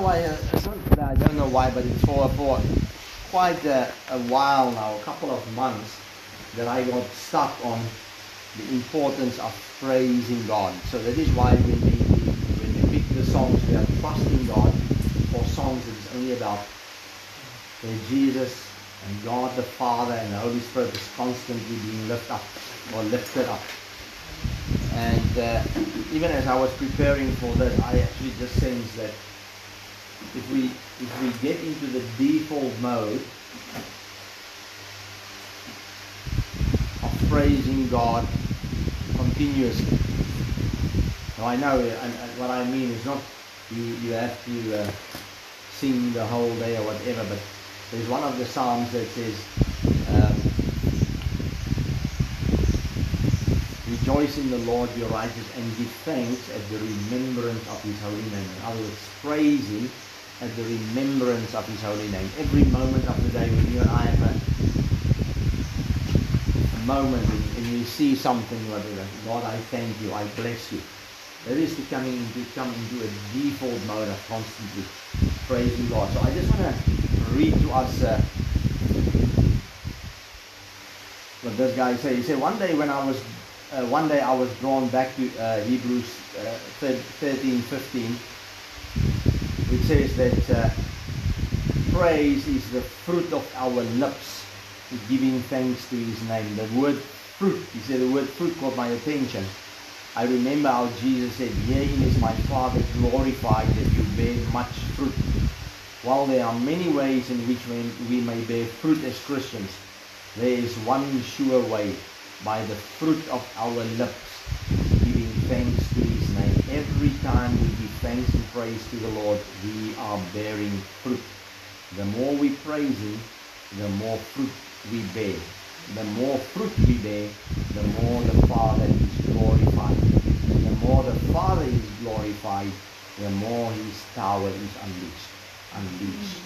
know why. Uh, I don't know why, but it's for for quite a, a while now, a couple of months, that I got stuck on the importance of praising God. So that is why when we when we pick the songs, we are trusting God for songs that is only about Jesus and God the Father and the Holy Spirit is constantly being lifted up or lifted up. And uh, even as I was preparing for this, I actually just sensed that if we if we get into the default mode of praising God continuously. Now I know, and, and what I mean is not you you have to uh, sing the whole day or whatever, but there's one of the psalms that says. Um, Rejoice in the Lord, your righteous, and give thanks at the remembrance of his holy name. In other words, praise him at the remembrance of his holy name. Every moment of the day when you and I have a, a moment and, and you see something, whatever, God, I thank you, I bless you. That is to coming into come into a default mode of constantly praising God. So I just want to read to us uh, what this guy said. He said, one day when I was uh, one day I was drawn back to uh, Hebrews uh, 13, 15, which says that uh, praise is the fruit of our lips, giving thanks to his name. The word fruit, he said the word fruit caught my attention. I remember how Jesus said, Herein is my Father glorified that you bear much fruit. While there are many ways in which we may bear fruit as Christians, there is one sure way by the fruit of our lips, thanks to his name. Every time we give thanks and praise to the Lord, we are bearing fruit. The more we praise him, the more fruit we bear. The more fruit we bear, the more the Father is glorified. The more the Father is glorified, the more his power is unleashed. Unleashed.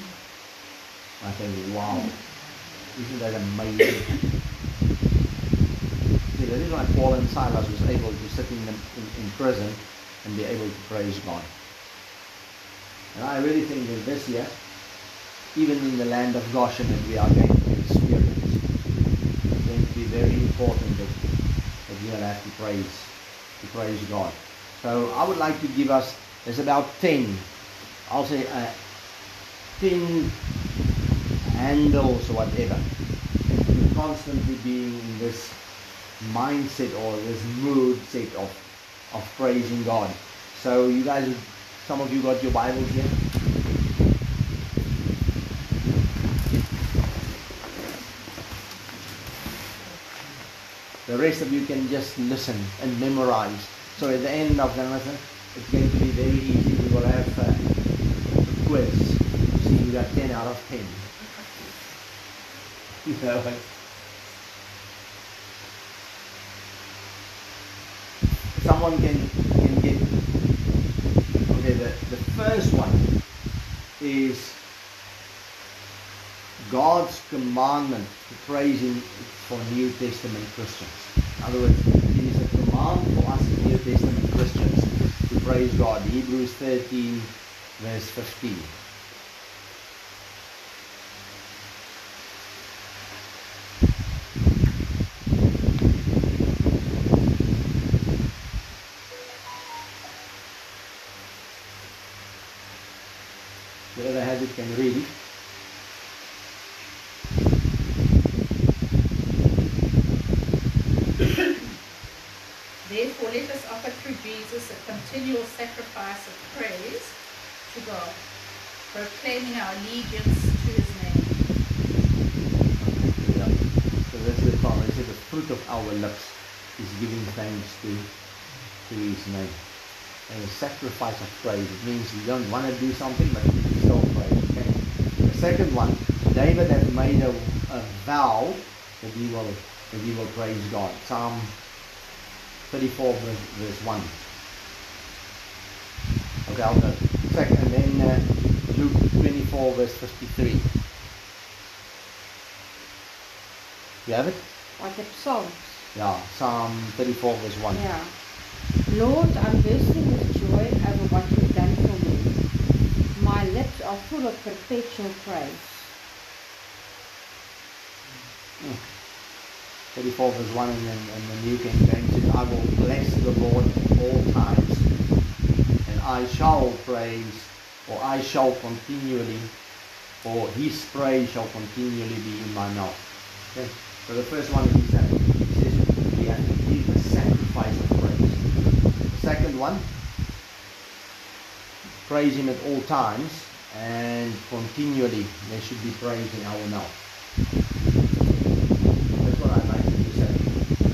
I think, wow, isn't that amazing? That is why Paul and Silas was able to sit in, in, in prison and be able to praise God. And I really think that this year, even in the land of Goshen that we are going to experience, it's going to be very important that, that we will have to praise, to praise God. So I would like to give us, there's about 10, I'll say uh, 10 handles or whatever, constantly being in this mindset or this mood set of, of praising God. So you guys, some of you got your Bibles here? The rest of you can just listen and memorize. So at the end of the lesson, it's going to be very easy. We will have uh, a quiz. See, you got 10 out of 10. You know, someone can, can get. Okay, the, the first one is God's commandment to praise Him for New Testament Christians. In other words, it is a command for us New Testament Christians to praise God. Hebrews 13, verse 15. can read it. Therefore, let us offer through Jesus a continual sacrifice of praise to God, proclaiming our allegiance to his name. Yeah. So that's the problem. He said the fruit of our lips is giving thanks to, to his name. And a sacrifice of praise. It means you don't want to do something, but you still praise second one, David has made a, a vow that he will that he will praise God. Psalm 34 verse, verse 1. Okay, I'll go. Second, and then uh, Luke 24 verse 53. You have it? Like the Psalms. Yeah, Psalm 34 verse 1. Yeah. Lord, I'm bursting with joy over what you've done for me. My lips are full of perpetual praise. Hmm. 34 verse 1 in the, in the New King James says, I will bless the Lord at all times, and I shall praise, or I shall continually, or his praise shall continually be in my mouth. Okay? So the first one is that he have to give a sacrifice of praise. The second one, praise him at all times and continually there should be praise in our mouth. That's what I'd like to say.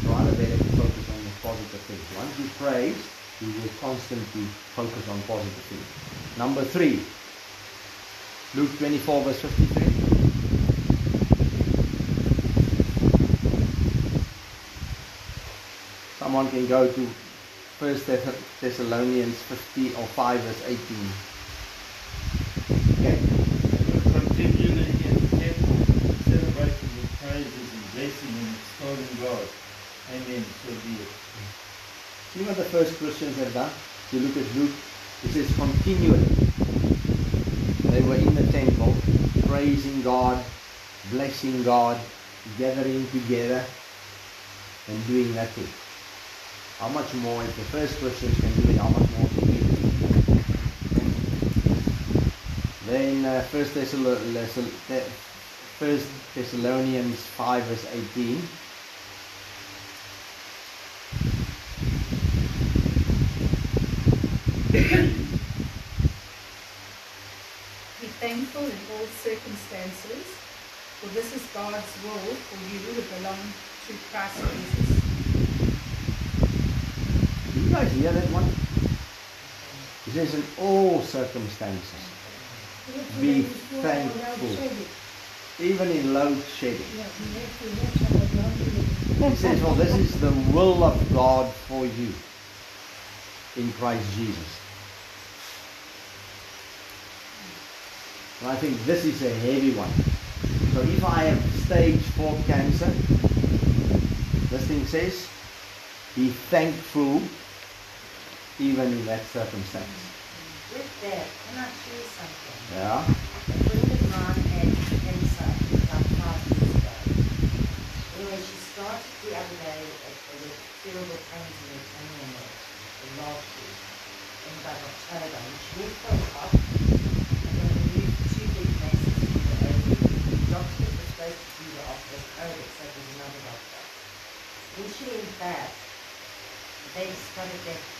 Rather better to focus on the positive things. Once you praise, you will constantly focus on positive things. Number three, Luke 24 verse 53. Someone can go to 1 Thessalonians 50 or 5 verse 18. Okay. continually in the temple, celebrating with praises and blessing and extolling God. Amen. So be it. See what the first Christians have done? You look at Luke, it says continually. They were in the temple, praising God, blessing God, gathering together, and doing nothing. How much more if the first Christians can do it, how much more can we do? Then uh, First Thessalonians, First Thessalonians 5 verse 18. Be thankful in all circumstances, for this is God's will for you who belong to Christ Jesus. You guys hear that one? It says in all circumstances, Be thankful. even in load shedding. It says, well, this is the will of God for you in Christ Jesus. And I think this is a heavy one. So if I have stage 4 cancer, this thing says, be thankful even in that circumstance. With that, can I share something? Yeah? A friend had cancer about five years ago. Anyway, she started the other day at the terrible pains in her tummy and the, week in about October. And she went for a and they removed two big masses from the ovary. The doctor was supposed to do the op was COVID, so it was another doctor. When she went back, they discovered that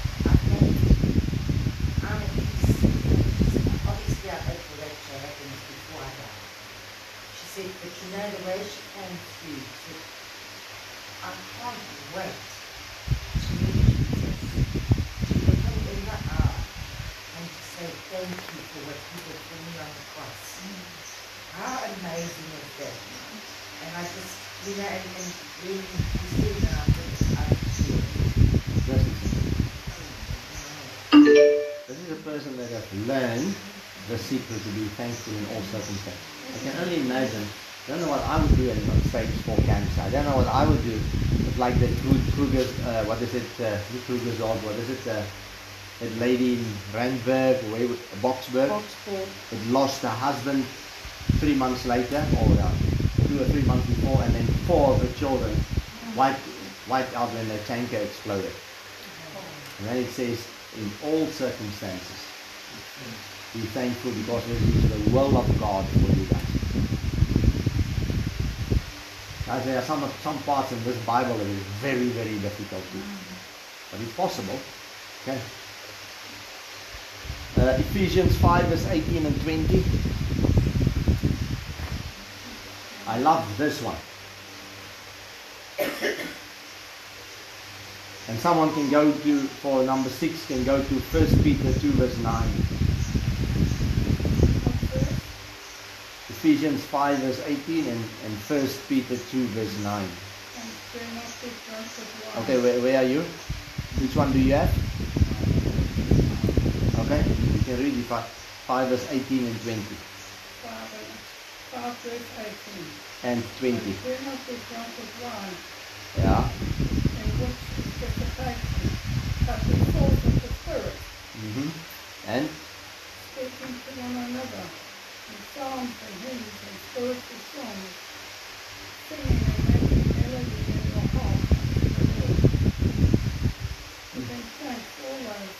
said, obviously I hope for that to happen before I die. She said, but you know the way she came through, she said, I can't wait to meet Jesus, to look him in the eye and to say thank you for what he did for me on the cross. Mm-hmm. How amazing is that? And I just, you know, and, and when you said that, I thought, I feel it. This is, mm-hmm. this is a person that has learned the secret to be thankful in all circumstances. I can only imagine. I don't know what I would do in on stage four cancer. I don't know what I would do if like the Kru- Kruger's, uh, what is it, uh, the Kruger's dog, what is it, uh, that lady in Randburg, where, Boksburg, Oxford. that lost her husband three months later, or uh, two or three months before, and then four of her children wiped, wiped out when the tanker exploded. And then it says, in all circumstances, be thankful because this is the will of God for you guys. Guys, there are some, some parts in this Bible that is very, very difficult to, but it's possible. Okay. Uh, Ephesians 5 verse 18 and 20. I love this one. And someone can go to, for number 6, can go to 1 Peter 2 verse 9. Ephesians 5 verse 18 and, and 1 Peter 2 verse 9. And do not be drunk with wine. Okay, where, where are you? Which one do you have? Okay, you can read it 5, 5 verse 18 and 20. Five, five verse 18. And 20. And do not be drunk with wine, Yeah. in which is dissipation, but be filled with the Spirit, hmm And speaking to one another in psalms and hymns and spiritual songs, singing and making melody in your heart unto the. Giving thanks always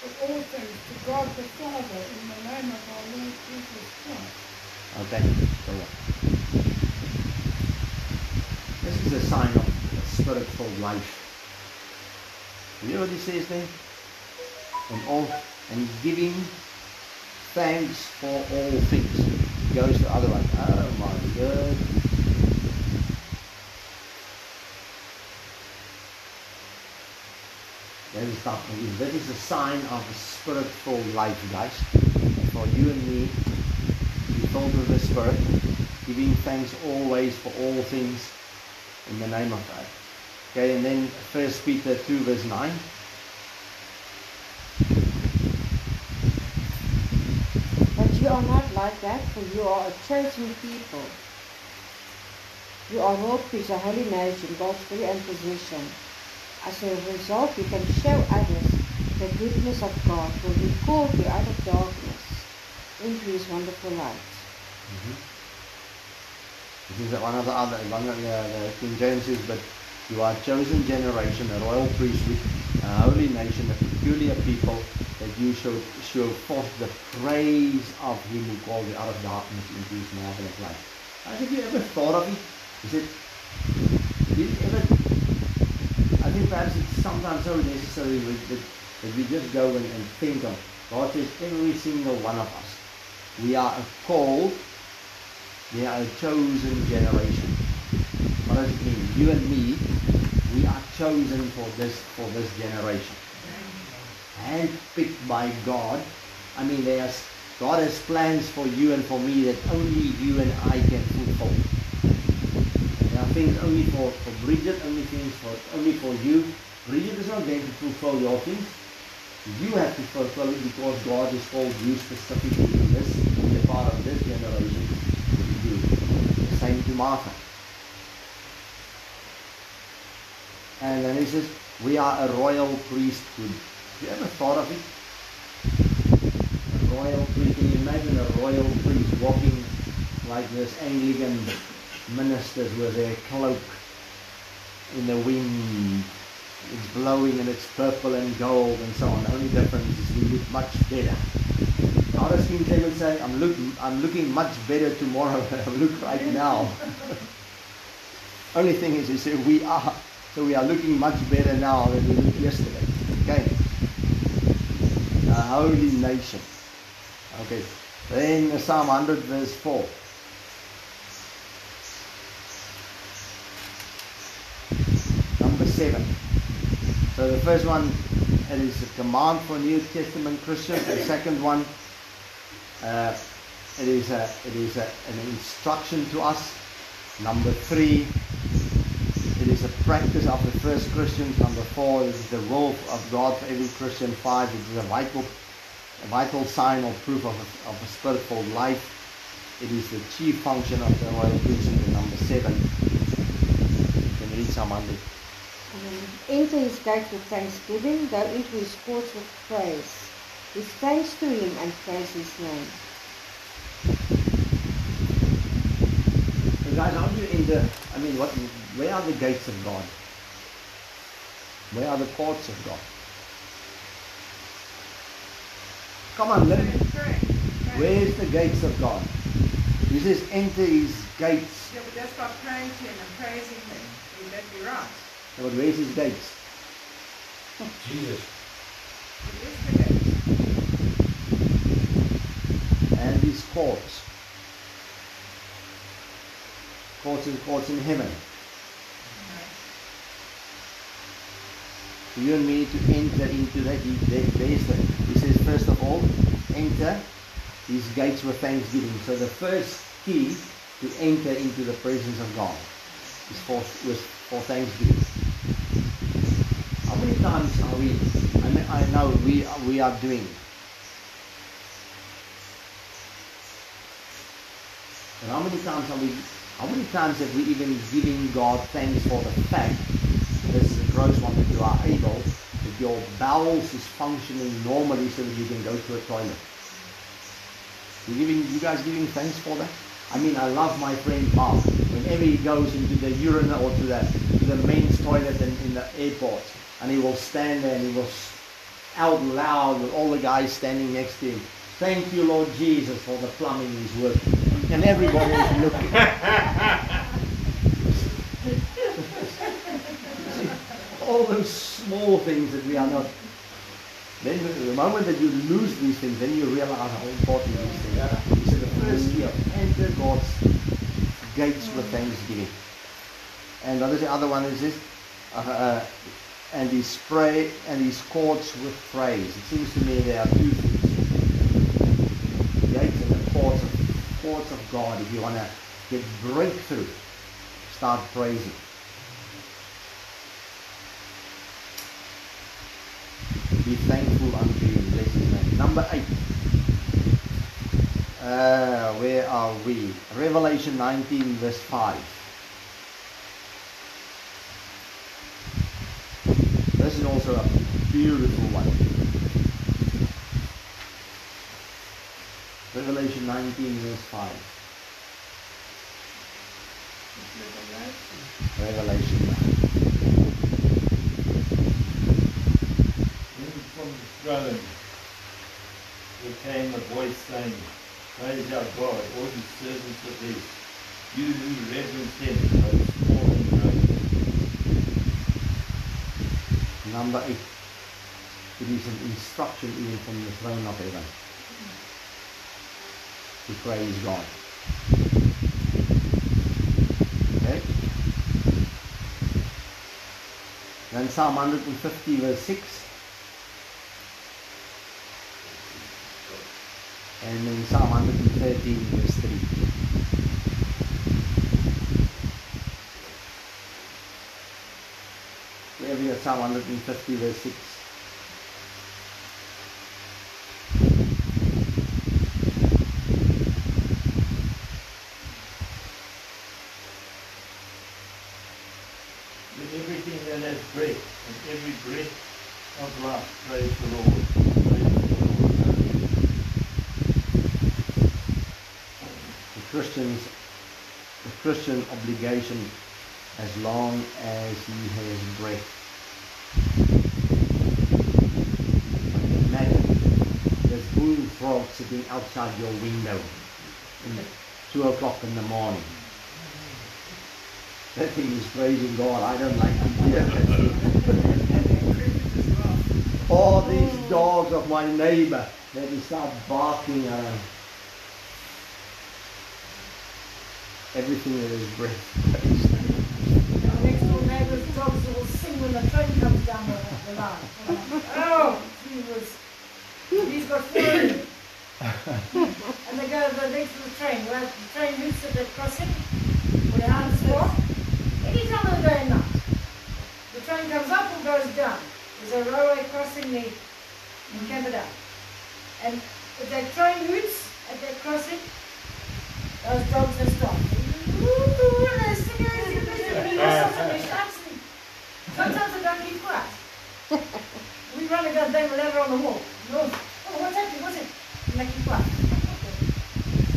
for all things to God the Father in the name of our Lord Jesus Christ. Okay. This is a sign of a spirit-filled life. You know what he says there? And all and giving thanks for all things. Goes to other one. Oh my god. That is not that is a sign of a spirit-filled life, guys. For you and me, be filled with the Spirit, giving thanks always for all things in the name of God. Okay, and then First Peter 2 verse 9. You are not like that, for you are a chosen people. You are royal priests, a holy nation, God's free and possession. As a result, you can show others the goodness of God, for He called you out of darkness into His wonderful light. Mm-hmm. This is one of the other, one of the, the King James says, but you are a chosen generation, a royal priesthood, a holy nation, a peculiar people, that you should show forth the praise of him who called you out of darkness into his marvelous light. Have you ever thought of it? Is it, did you ever, I think perhaps it's sometimes so necessary that, that, that we just go and, and think of, God says every single one of us, we are a called we are a chosen generation. What does it mean? You and me, we are chosen for this for this generation. Handpicked by God. I mean, there's God has plans for you and for me that only you and I can fulfill. There are things only for, for Bridget, only things for only for you. Bridget is not going to fulfill your things. You have to fulfill it because God has called you specifically to this, to part of this generation to do the same to Martha. And then he says, we are a royal priesthood. Have you ever thought of it? A royal priest. Can you imagine a royal priest walking like this Anglican ministers with their cloak in the wind? It's blowing and it's purple and gold and so on. The only difference is we look much better. How does King say, I'm, look, I'm looking much better tomorrow than I look right now? Only thing is, said, we are. So we are looking much better now than we looked yesterday. Okay. A holy nation. Okay. Then Psalm 100 verse 4. Number 7. So the first one, it is a command for New Testament Christians. The second one, uh, it is a, it is a, an instruction to us. Number three, it is a practice of the first Christians. Number four, it is the will of God for every Christian. Five, it is a vital, a vital sign or proof of a, of a spiritual life. It is the chief function of the royal priesthood. And number seven, you can read some under. Enter his gates with thanksgiving, go into his courts with praise. Give thanks to him and praise his name. So guys, how do you enter? I mean, what? Where are the gates of God? Where are the courts of God? Come on, let me. Pray. Pray. Where's the gates of God? He says, enter his gates. Yeah, but that's by praying to him and praising him. Will that be right? But where's his gates? Jesus. It is the gate. And his courts. Courts and courts in heaven. You and me to enter into that, there, there's he says, first of all, enter his gates with thanksgiving. So the first key to enter into the presence of God is for, was for thanksgiving. How many times are we, I, mean, I know we, we are doing. And how many times are we, how many times have we even given God thanks for the fact, this is a gross one, that you are able, that your bowels is functioning normally so that you can go to a toilet. You giving, you guys giving thanks for that? I mean, I love my friend Mark. Whenever he goes into the urinal or to the to the men's toilet in, in the airport, and he will stand there and he will out loud with all the guys standing next to him. Thank you, Lord Jesus, for the plumbing is working. And everybody is looking. all those small things that we are not. Then the moment that you lose these things, then you realize how important these things are. Said the first of enter God's gates with thanksgiving. And what is the other one is this? Uh, uh, and his pray and his courts with praise. It seems to me there are two things. Gates and the courts of courts of God. If you want to get breakthrough, start praising. Be thankful unto him. Bless his name. Number eight. Uh, where are we? Revelation 19, verse 5. This is also a beautiful one. Revelation 19, verse 5. Revelation 9. Then there came a voice saying, Praise our God, all you servants of his, you who reverence him, both small and great. Number 8. It is an instruction even from the throne of heaven to praise God. Okay? Then Psalm 150 verse 6. And then Psalm 113 verse 3. Where we are Psalm 150 verse 6. Let everything that has breath, and every breath of life, praise the Lord. Praise the Lord. the Christian's the Obligation as long as he has breath. Imagine there's bullfrog sitting outside your window in two o'clock in the morning. That thing is praising God. I don't like to hear that. All these dogs of my neighbor, they start barking around. Everything that is breath. Our next door neighbour's dogs will sing when the train comes down the, the line. Oh, he was, he's got four. And they go the next to the train, where the train hoots at the crossing, where the hounds walk. Any time of the day and night. The train comes up or goes down. There's a railway crossing there in Canada. And if that train hoots at that crossing, those dogs are stopped. Sometimes they don't keep quiet. We run and go bang the lever on the wall. No, oh, what's happening? It? They keep quiet.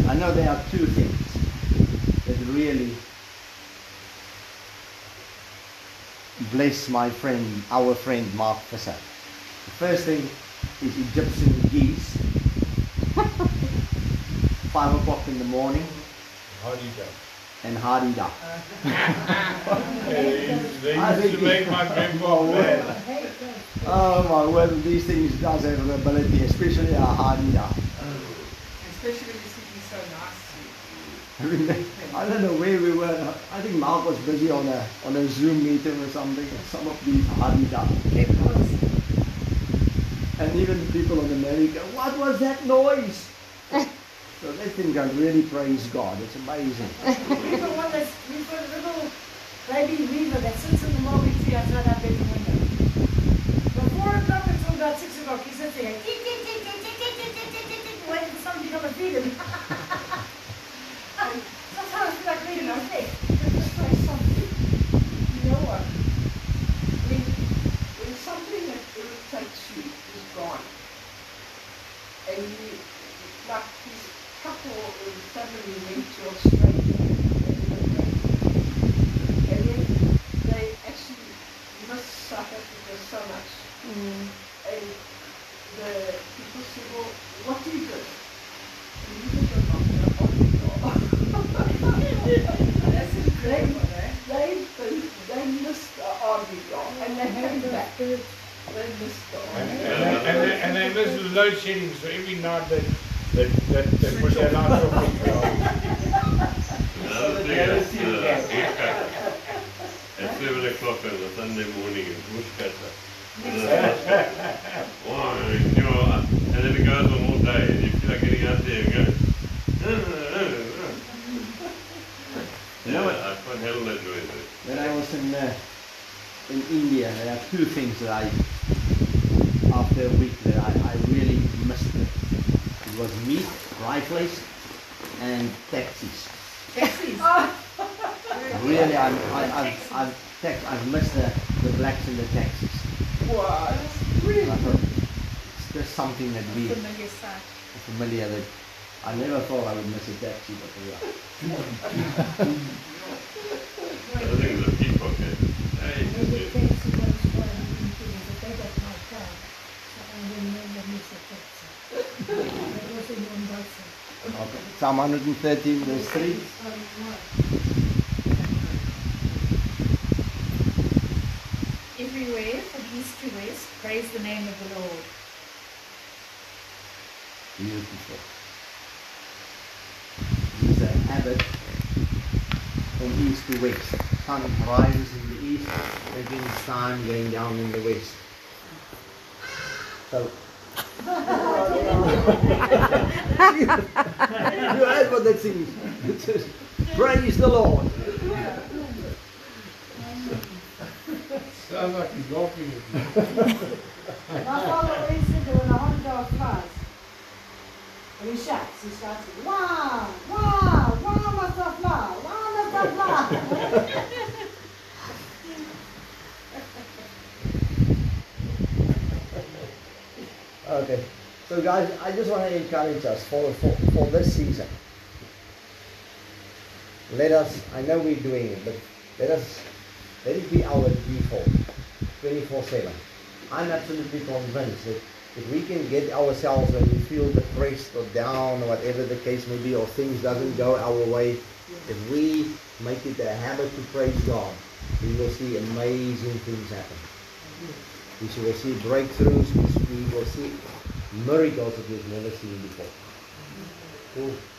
I know there are two things that really bless my friend, our friend Mark Visser. The first thing is Egyptian geese. Five o'clock in the morning How do you go? And hadeda. They I used to make my grandpa oh, mad. I. Oh my word, these things does have an ability, especially a hadeda. Especially when you're sitting so nice. I mean, I don't know where we were. I think Mark was busy on a on a Zoom meeting or something. Some of these hadeda kept And even people in America, what was that noise? So let them go really praise God. It's amazing. We've got one that's, we've got a little baby weaver that sits in the mulberry tree outside our bedroom window. From four o'clock until about six o'clock, he sits there, tick, tick, tick, tick, tick, tick, tick, tick, tick, tick, waiting for somebody to come and feed him. Sometimes I feel like reading say something. You know what? When, when something that irritates you is gone, and you, like or suddenly went to strength. When I was in uh, in India, there are two things that I, after a week, that I, I really missed. It. it was meat, rifles, and taxis. Taxis. Really, I'm, I, I've, I've, tax, I've missed the, the blacks and the taxis. What? I thought it's just something that we Familiar sight. are familiar that I never thought I would miss a taxi, but we are. I think the pickpocket. Hey, Maybe yeah. thanks to those four and they got my car, so I will never miss. That was in Mombasa. Okay. Psalm 113, verse 3. Everywhere from east to west, praise the name of the Lord. Beautiful. It's an habit from east to west. Sun rises in the east, thinking it's time going down in the west. So. you heard what that sings. It says, Praise the Lord. Sounds like he's laughing at you. My father always said that when a hot dog flies, and he shouts, he shouts, wow, wow, wow must I fly, wow must I fly. Okay. So guys, I just want to encourage us for, for, for this season. Let us, I know we're doing it, but let us, let it be our default, 24-7. I'm absolutely convinced that if we can get ourselves when we feel depressed or down or whatever the case may be, or things doesn't go our way, if we make it a habit to praise God, we will see amazing things happen. We will see breakthroughs, we will see miracles that we've never seen before. Cool.